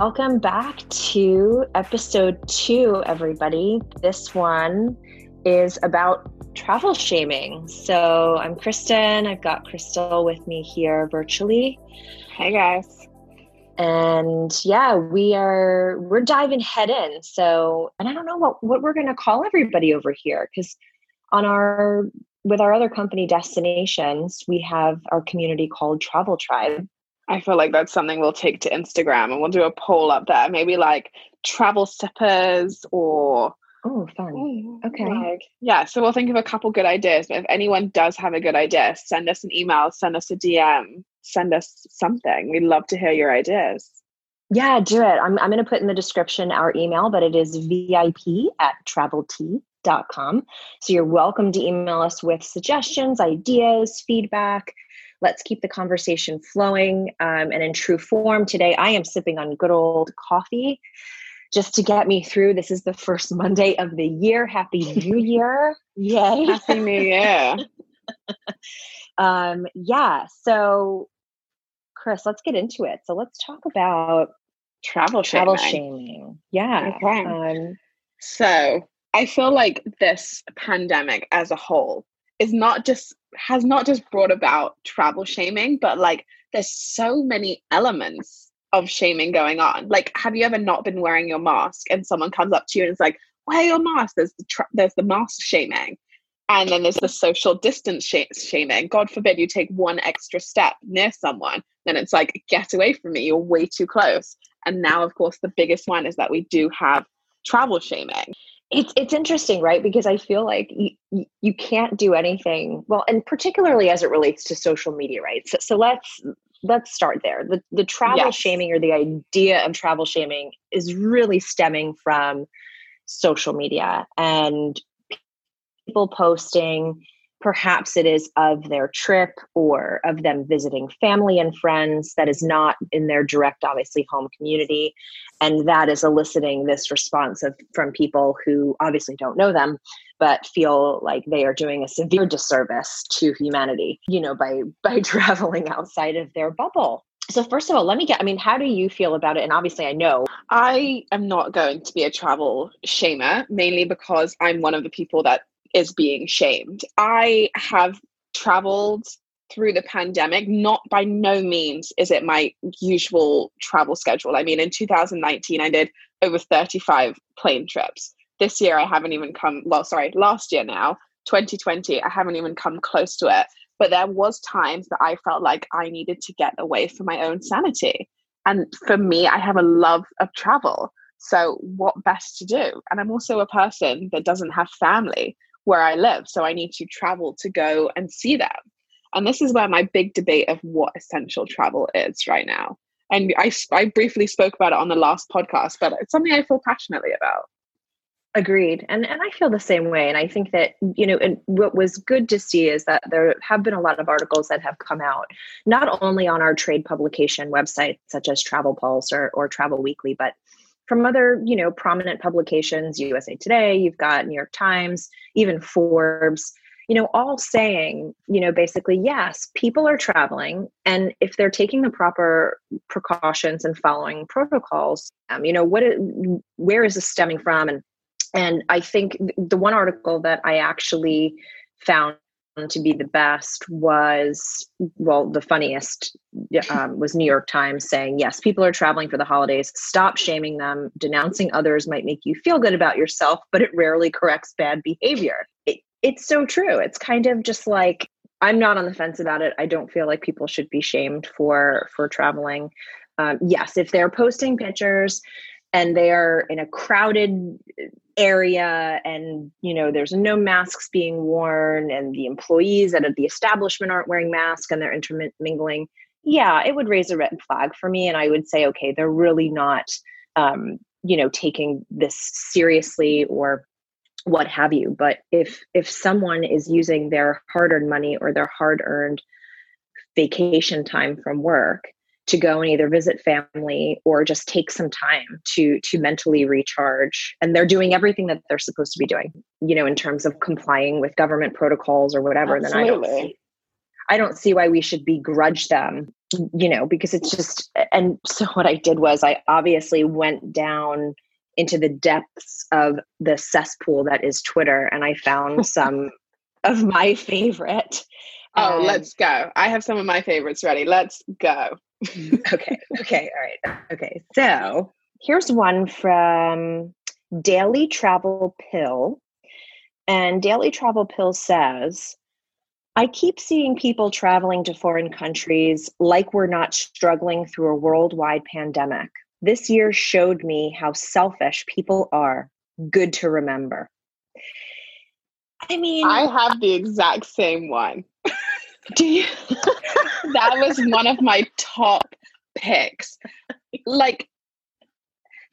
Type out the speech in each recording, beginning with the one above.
Welcome back to episode two, everybody. This one is about travel shaming. So I'm Kristen. I've got Crystal with me here virtually. Hey guys. And yeah, we are we're diving head in. So and I don't know what, what we're gonna call everybody over here because on our with our other company destinations, we have our community called Travel Tribe. I feel like that's something we'll take to Instagram and we'll do a poll up there. Maybe like travel sippers or Oh, fun. Mm, okay. Like, yeah, so we'll think of a couple good ideas. But if anyone does have a good idea, send us an email, send us a DM, send us something. We'd love to hear your ideas. Yeah, do it. I'm, I'm going to put in the description our email, but it is VIP at traveltea.com. So you're welcome to email us with suggestions, ideas, feedback. Let's keep the conversation flowing. Um, and in true form, today I am sipping on good old coffee just to get me through. This is the first Monday of the year. Happy New Year. Yay. Happy New Year. um, yeah. So, Chris, let's get into it. So, let's talk about travel shaming. Travel shaming. Yeah. Okay. Um, so, I feel like this pandemic as a whole is not just has not just brought about travel shaming, but like there's so many elements of shaming going on. Like, have you ever not been wearing your mask and someone comes up to you and is like, "Wear your mask." There's the tra- there's the mask shaming, and then there's the social distance sh- shaming. God forbid you take one extra step near someone, then it's like, "Get away from me! You're way too close." And now, of course, the biggest one is that we do have travel shaming. It's it's interesting, right? Because I feel like you, you can't do anything well, and particularly as it relates to social media, right? So, so let's let's start there. The the travel yes. shaming or the idea of travel shaming is really stemming from social media and people posting perhaps it is of their trip or of them visiting family and friends that is not in their direct obviously home community. And that is eliciting this response of from people who obviously don't know them but feel like they are doing a severe disservice to humanity you know by by traveling outside of their bubble. So first of all let me get i mean how do you feel about it? And obviously i know i am not going to be a travel shamer mainly because i'm one of the people that is being shamed. I have traveled through the pandemic. Not by no means is it my usual travel schedule. I mean, in 2019, I did over 35 plane trips. This year, I haven't even come, well, sorry, last year now, 2020, I haven't even come close to it. But there was times that I felt like I needed to get away from my own sanity. And for me, I have a love of travel. So, what best to do? And I'm also a person that doesn't have family where I live. So I need to travel to go and see them. And this is where my big debate of what essential travel is right now. And I, I briefly spoke about it on the last podcast, but it's something I feel passionately about. Agreed. And and I feel the same way. And I think that, you know, and what was good to see is that there have been a lot of articles that have come out, not only on our trade publication website, such as Travel Pulse or, or Travel Weekly, but from other, you know, prominent publications, USA Today, you've got New York Times, even Forbes, you know, all saying, you know, basically, yes, people are traveling. And if they're taking the proper precautions and following protocols, um, you know, what, it, where is this stemming from? And, and I think the one article that I actually found to be the best was well the funniest um, was new york times saying yes people are traveling for the holidays. Stop shaming them. Denouncing others might make you feel good about yourself but it rarely corrects bad behavior. It, it's so true. It's kind of just like i'm not on the fence about it. I don't feel like people should be shamed for for traveling. Um, yes if they're posting pictures and they are in a crowded area and you know there's no masks being worn and the employees at the establishment aren't wearing masks and they're intermingling. Yeah it would raise a red flag for me and i would say okay they're really not um, you know taking this seriously or what have you. But if if someone is using their hard-earned money or their hard-earned vacation time from work to go and either visit family or just take some time to to mentally recharge and they're doing everything that they're supposed to be doing you know in terms of complying with government protocols or whatever Absolutely. then i don't see i don't see why we should begrudge them you know, because it's just, and so what I did was I obviously went down into the depths of the cesspool that is Twitter and I found some of my favorite. Oh, um, let's go. I have some of my favorites ready. Let's go. okay. Okay. All right. Okay. So here's one from Daily Travel Pill. And Daily Travel Pill says, I keep seeing people traveling to foreign countries like we're not struggling through a worldwide pandemic. This year showed me how selfish people are. Good to remember. I mean, I have the exact same one. Do you? that was one of my top picks. Like,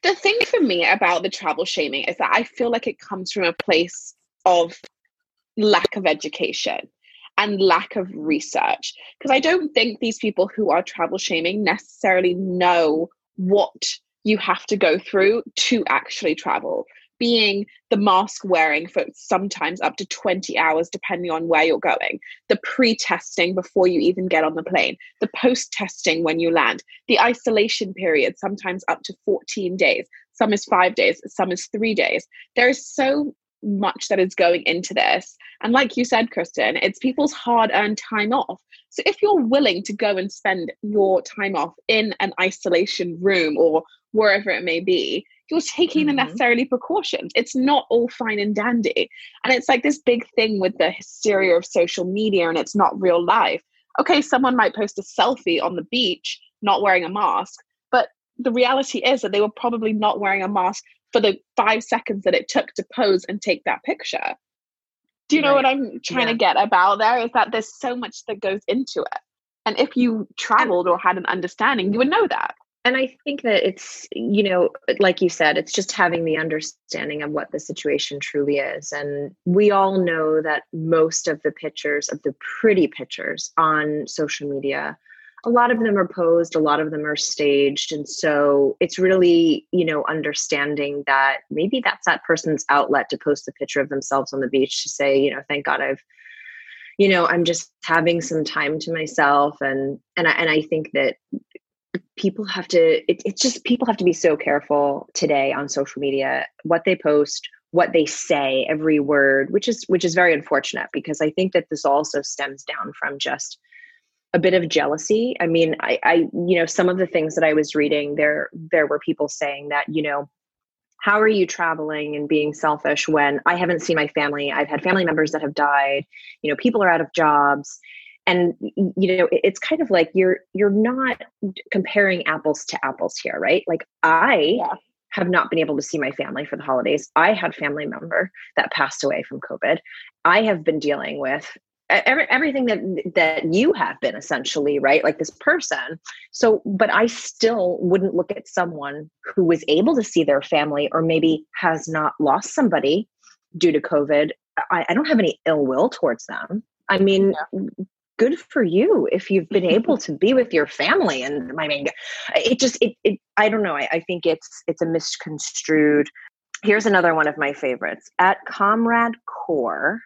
the thing for me about the travel shaming is that I feel like it comes from a place of lack of education and lack of research. Because I don't think these people who are travel shaming necessarily know what you have to go through to actually travel being the mask wearing for sometimes up to 20 hours, depending on where you're going, the pre testing before you even get on the plane, the post testing when you land, the isolation period, sometimes up to 14 days. Some is five days, some is three days. There is so much that is going into this. And like you said, Kristen, it's people's hard earned time off. So if you're willing to go and spend your time off in an isolation room or wherever it may be, you're taking mm-hmm. the necessarily precautions. It's not all fine and dandy. And it's like this big thing with the hysteria of social media and it's not real life. Okay, someone might post a selfie on the beach not wearing a mask, but the reality is that they were probably not wearing a mask for the five seconds that it took to pose and take that picture. Do you know right. what I'm trying yeah. to get about there? Is that there's so much that goes into it. And if you traveled or had an understanding, you would know that and i think that it's you know like you said it's just having the understanding of what the situation truly is. And we all know that most of the pictures of the pretty pictures on social media a lot of them are posed a lot of them are staged. And so it's really you know understanding that maybe that's that person's outlet to post a picture of themselves on the beach to say you know thank god i've you know i'm just having some time to myself. And and I, and I think that people have to it, it's just people have to be so careful today on social media what they post what they say every word which is which is very unfortunate because i think that this also stems down from just a bit of jealousy. I mean i i you know some of the things that i was reading there there were people saying that you know how are you traveling and being selfish when i haven't seen my family? I've had family members that have died. You know people are out of jobs and you know it's kind of like you're you're not comparing apples to apples here right? Like i yeah. have not been able to see my family for the holidays. I had family member that passed away from covid. I have been dealing with every, everything that that you have been essentially right? Like this person. So but i still wouldn't look at someone who was able to see their family or maybe has not lost somebody due to covid. I, I don't have any ill will towards them. I mean, yeah good for you if you've been able to be with your family and i mean it just it, it i don't know I, I think it's it's a misconstrued here's another one of my favorites. At comrade core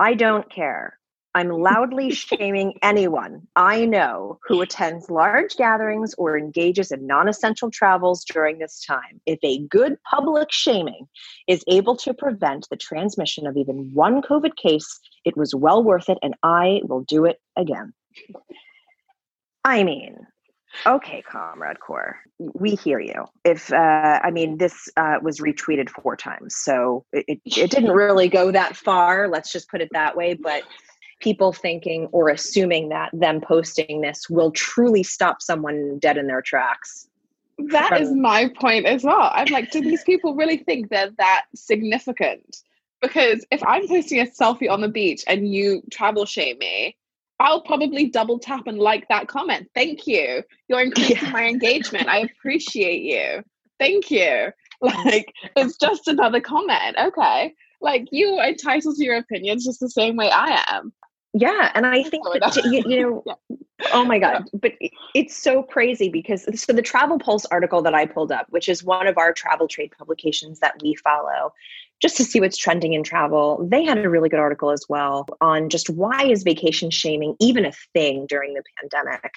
i don't care I'm loudly shaming anyone I know who attends large gatherings or engages in non essential travels during this time. If a good public shaming is able to prevent the transmission of even one COVID case, it was well worth it, and I will do it again. I mean, okay, Comrade Core, we hear you. If, uh, I mean, this uh, was retweeted four times, so it, it didn't really go that far, let's just put it that way, but people thinking or assuming that them posting this will truly stop someone dead in their tracks. That from- is my point as well. I'm like, do these people really think they're that significant? Because if I'm posting a selfie on the beach and you travel shame me, I'll probably double tap and like that comment. Thank you. You're increasing yeah. my engagement. I appreciate you. Thank you. Like, it's just another comment. Okay. Like, you are entitled to your opinions just the same way I am. Yeah, and I think that, you, you, know, yeah. oh my god, but it's so crazy because so the Travel Pulse article that I pulled up, which is one of our travel trade publications that we follow, just to see what's trending in travel, they had a really good article as well on just why is vacation shaming even a thing during the pandemic.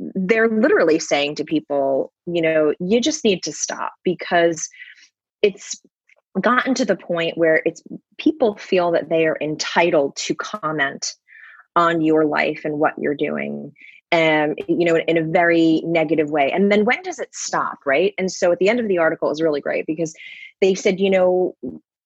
They're literally saying to people, you know, you just need to stop because it's gotten to the point where it's people feel that they are entitled to comment on your life and what you're doing um, you know, in a very negative way. And then when does it stop, right? And so at the end of the article is really great because they said, you know,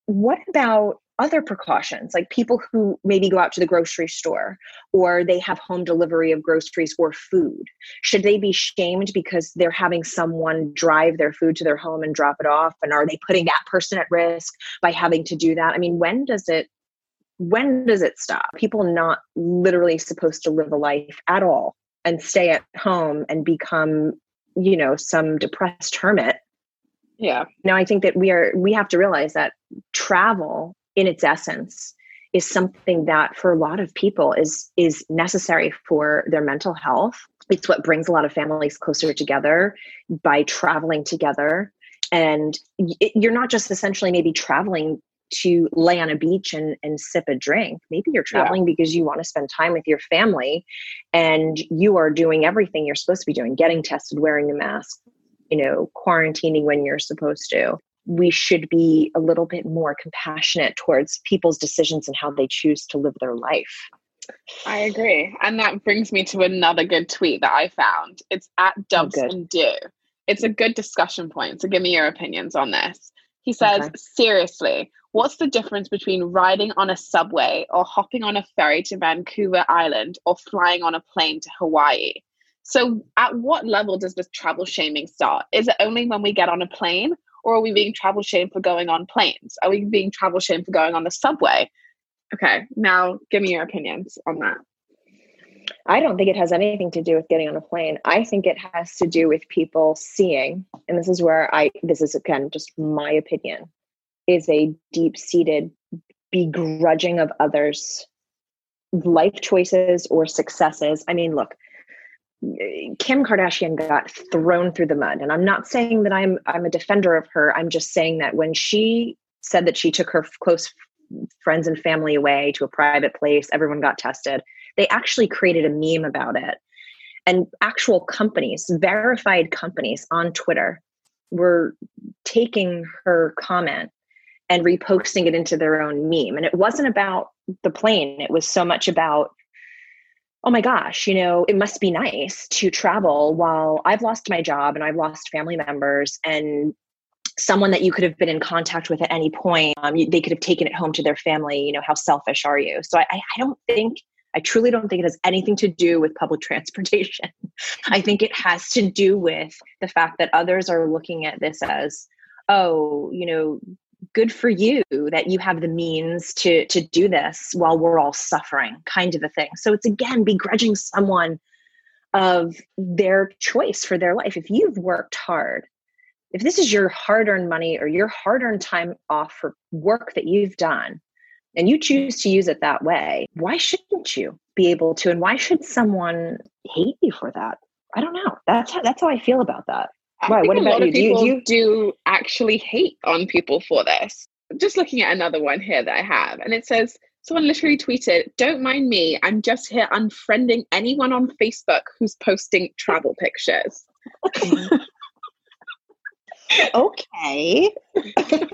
what about other precautions like people who maybe go out to the grocery store or they have home delivery of groceries or food should they be shamed because they're having someone drive their food to their home and drop it off and are they putting that person at risk by having to do that i mean when does it when does it stop? People not literally supposed to live a life at all and stay at home and become, you know, some depressed hermit. Yeah. Now I think that we are we have to realize that travel in its essence is something that for a lot of people is is necessary for their mental health. It's what brings a lot of families closer together by traveling together and you're not just essentially maybe traveling to lay on a beach and, and sip a drink. Maybe you're traveling yeah. because you want to spend time with your family and you are doing everything you're supposed to be doing, getting tested, wearing a mask, you know, quarantining when you're supposed to. We should be a little bit more compassionate towards people's decisions and how they choose to live their life. I agree. And that brings me to another good tweet that I found. It's at Dubs oh, and Do. It's a good discussion point. So give me your opinions on this. He says, okay. seriously, what's the difference between riding on a subway or hopping on a ferry to Vancouver Island or flying on a plane to Hawaii? So, at what level does this travel shaming start? Is it only when we get on a plane, or are we being travel shamed for going on planes? Are we being travel shamed for going on the subway? Okay, now give me your opinions on that. I don't think it has anything to do with getting on a plane. I think it has to do with people seeing, and this is where I, this is again just my opinion, is a deep seated begrudging of others' life choices or successes. I mean, look, Kim Kardashian got thrown through the mud, and I'm not saying that I'm I'm a defender of her. I'm just saying that when she said that she took her close friends and family away to a private place, everyone got tested. They actually created a meme about it. And actual companies, verified companies on Twitter, were taking her comment and reposting it into their own meme. And it wasn't about the plane, it was so much about, oh my gosh, you know, it must be nice to travel while I've lost my job and I've lost family members and someone that you could have been in contact with at any point um, they could have taken it home to their family you know how selfish are you? So I, I don't think i truly don't think it has anything to do with public transportation. I think it has to do with the fact that others are looking at this as oh you know good for you that you have the means to to do this while we're all suffering kind of a thing so it's again begrudging someone of their choice for their life if you've worked hard if this is your hard earned money or your hard earned time off for work that you've done and you choose to use it that way, why shouldn't you be able to? And why should someone hate you for that? I don't know. That's how, that's how I feel about that. Why? What about you? Do, you? do you do actually hate on people for this? Just looking at another one here that I have, and it says someone literally tweeted, "Don't mind me. I'm just here unfriending anyone on Facebook who's posting travel pictures." okay.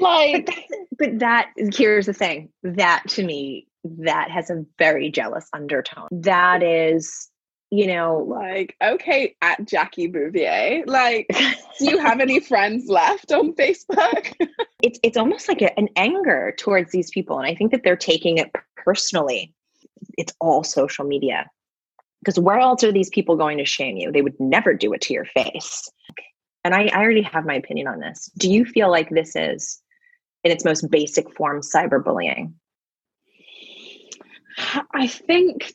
like, but, but that here's the thing. That to me, that has a very jealous undertone. That is you know, like, okay, at Jackie Bouvier, like, do you have any friends left on Facebook? it's it's almost like a, an anger towards these people, and I think that they're taking it personally. It's all social media. Because where else are these people going to shame you? They would never do it to your face. And I, I already have my opinion on this. Do you feel like this is, in its most basic form, cyberbullying? I think,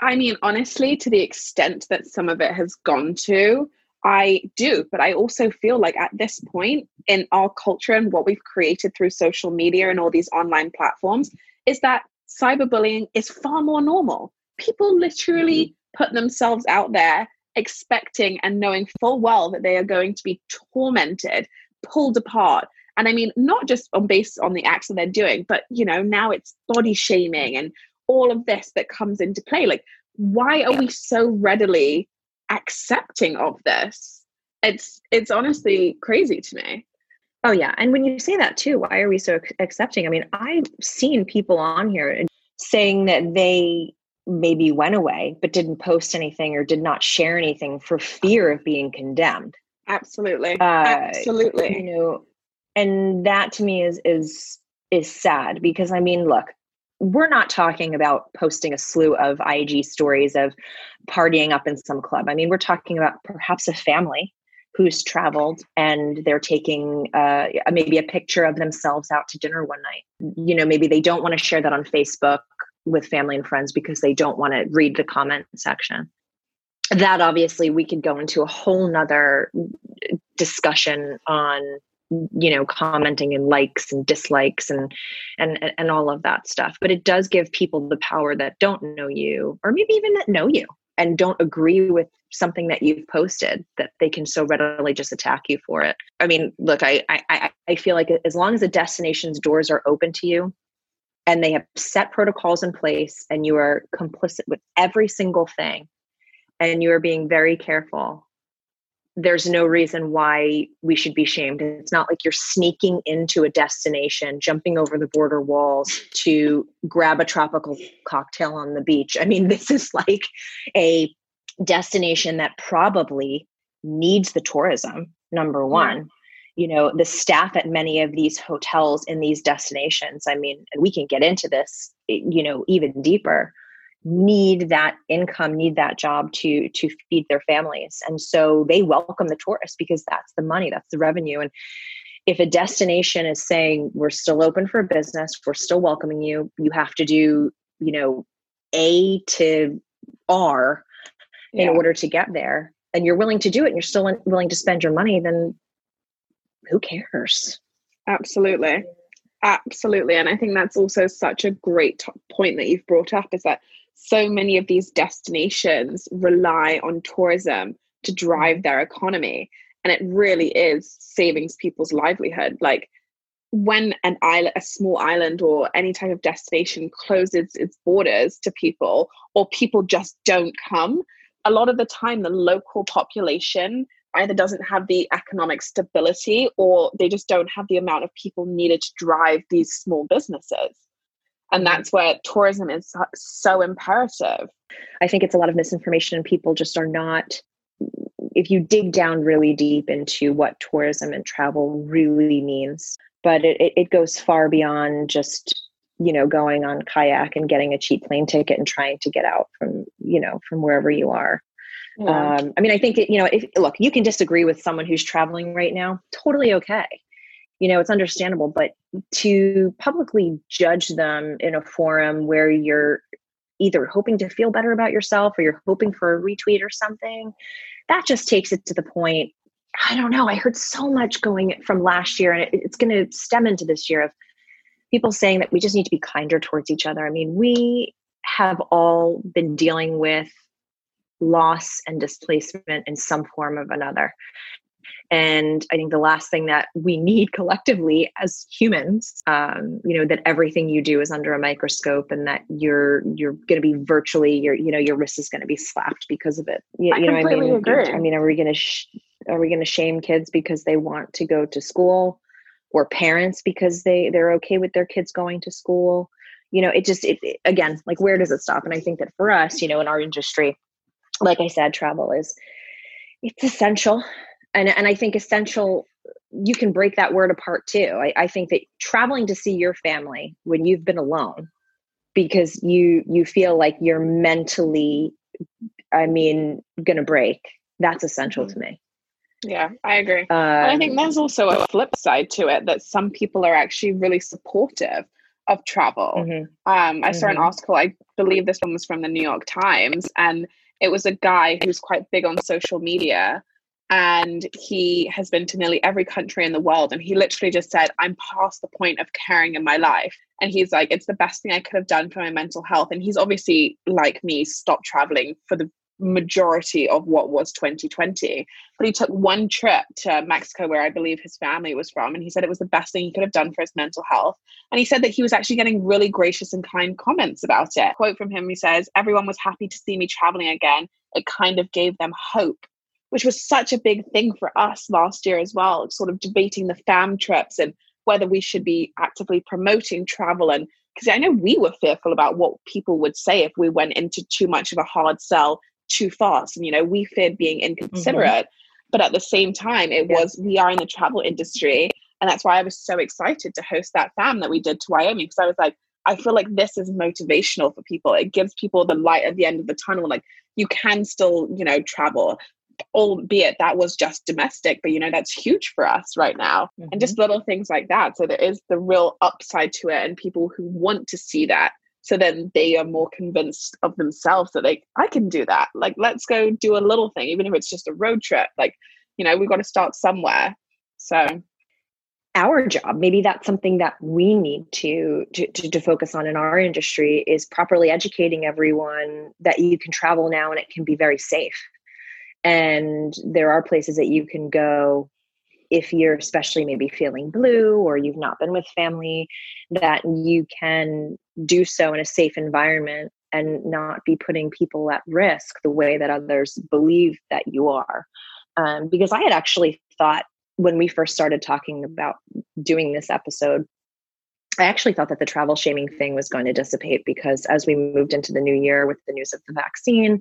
I mean, honestly, to the extent that some of it has gone to, I do, but I also feel like at this point in our culture and what we've created through social media and all these online platforms is that cyberbullying is far more normal. People literally mm-hmm. put themselves out there expecting and knowing full well that they are going to be tormented, pulled apart. And I mean, not just on based on the acts that they're doing, but you know, now it's body shaming and all of this that comes into play. Like, why are we so readily accepting of this? It's it's honestly crazy to me. Oh yeah, and when you say that too, why are we so accepting? I mean, I've seen people on here saying that they maybe went away but didn't post anything or did not share anything for fear of being condemned. Absolutely. Uh, Absolutely. You know, and that to me is is is sad because I mean, look, we're not talking about posting a slew of IG stories of partying up in some club. I mean, we're talking about perhaps a family who's traveled and they're taking uh, maybe a picture of themselves out to dinner one night. You know, maybe they don't want to share that on Facebook with family and friends because they don't want to read the comment section. That obviously we could go into a whole nother discussion on you know commenting and likes and dislikes and and and all of that stuff. But it does give people the power that don't know you or maybe even that know you and don't agree with something that you've posted that they can so readily just attack you for it. I mean look i i i feel like as long as the destination's doors are open to you and they have set protocols in place and you are complicit with every single thing and you are being very careful there's no reason why we should be shamed. It's not like you're sneaking into a destination, jumping over the border walls to grab a tropical cocktail on the beach. I mean, this is like a destination that probably needs the tourism, number one. Yeah. You know, the staff at many of these hotels in these destinations, I mean, we can get into this, you know, even deeper need that income need that job to to feed their families. And so they welcome the tourists because that's the money that's the revenue. And if a destination is saying we're still open for business we're still welcoming you you have to do you know a to r in order to get there and you're willing to do it and you're still willing to spend your money then who cares? Absolutely absolutely and i think that's also such a great point that you've brought up is that so many of these destinations rely on tourism to drive mm-hmm. their economy and it really is saving people's livelihood. Like when an island a small island or any type of destination closes its borders to people or people just don't come a lot of the time the local population either doesn't have the economic stability or they just don't have the amount of people needed to drive these small businesses. And mm-hmm. that's where tourism is so imperative. I think it's a lot of misinformation and people just are not if you dig down really deep into what tourism and travel really means but it, it goes far beyond just you know going on kayak and getting a cheap plane ticket and trying to get out from you know from wherever you are um, i mean i think it, you know if look you can disagree with someone who's traveling right now totally okay. You know it's understandable but to publicly judge them in a forum where you're either hoping to feel better about yourself or you're hoping for a retweet or something that just takes it to the point i don't know i heard so much going from last year and it, it's going to stem into this year of people saying that we just need to be kinder towards each other. I mean we have all been dealing with loss and displacement in some form of another and I think the last thing that we need collectively as humans, um, you know, that everything you do is under a microscope and that you're you're going to be virtually your you know your wrist is going to be slapped because of it. You, I you know, I mean, agree. I mean, are we going to sh- are we going to shame kids because they want to go to school, or parents because they they're okay with their kids going to school? You know, it just it, it again like where does it stop? And I think that for us, you know, in our industry, like I said, travel is it's essential and and I think essential you can break that word apart too. I, I think that traveling to see your family when you've been alone because you you feel like you're mentally I mean gonna break. That's essential mm-hmm. to me. Yeah, I agree. Um, I think um, there's also a flip side to it that some people are actually really supportive of travel. Mm-hmm. Um, I mm-hmm. saw an mm-hmm. article, I believe this one was from the New York Times, and it was a guy who's quite big on social media and he has been to nearly every country in the world and he literally just said i'm past the point of caring in my life. And he's like it's the best thing i could have done for my mental health. And he's obviously like me stopped traveling for the majority of what was 2020 but he took one trip to mexico where i believe his family was from and he said it was the best thing he could have done for his mental health. And he said that he was actually getting really gracious and kind comments about it. Quote from him he says everyone was happy to see me traveling again. It kind of gave them hope which was such a big thing for us last year as well sort of debating the fam trips and whether we should be actively promoting travel. And because I know we were fearful about what people would say if we went into too much of a hard sell too fast. And, you know, we feared being inconsiderate. Mm-hmm. But at the same time, it yeah. was, we are in the travel industry. And that's why I was so excited to host that fam that we did to Wyoming. Because I was like, I feel like this is motivational for people. It gives people the light at the end of the tunnel. Like you can still, you know, travel, albeit that was just domestic, but you know, that's huge for us right now. Mm-hmm. And just mm-hmm. little things like that. So there is the real upside to it and people who want to see that so then they are more convinced of themselves that like i can do that. Like let's go do a little thing even if it's just a road trip. Like you know we've got to start somewhere. So our job maybe that's something that we need to, to to, to focus on in our industry is properly educating everyone that you can travel now and it can be very safe. And there are places that you can go if you're especially maybe feeling blue or you've not been with family, that you can do so in a safe environment and not be putting people at risk the way that others believe that you are. Um, because I had actually thought when we first started talking about doing this episode I actually thought that the travel shaming thing was going to dissipate because as we moved into the new year with the news of the vaccine,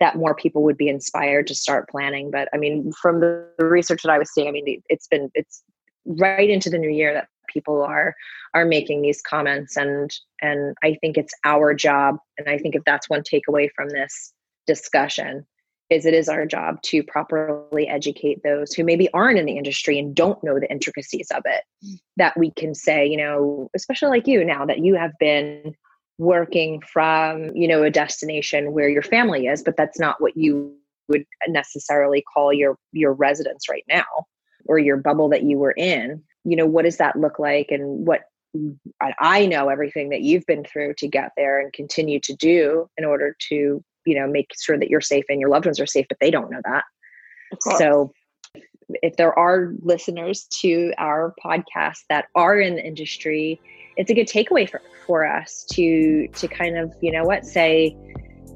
that more people would be inspired to start planning. But I mean, from the research that I was seeing, I mean, it's been it's right into the new year that people are are making these comments, and and I think it's our job, and I think if that's one takeaway from this discussion is it is our job to properly educate those who maybe aren't in the industry and don't know the intricacies of it mm. that we can say you know especially like you now that you have been working from you know a destination where your family is but that's not what you would necessarily call your your residence right now or your bubble that you were in you know what does that look like and what I know everything that you've been through to get there and continue to do in order to you know make sure that you're safe and your loved ones are safe but they don't know that. So if there are listeners to our podcast that are in the industry it's a good takeaway for, for us to to kind of you know what say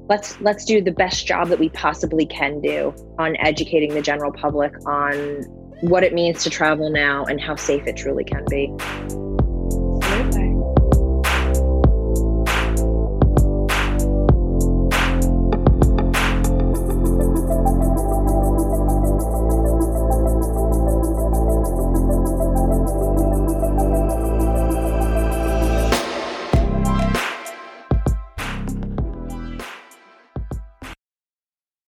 let's let's do the best job that we possibly can do on educating the general public on what it means to travel now and how safe it truly can be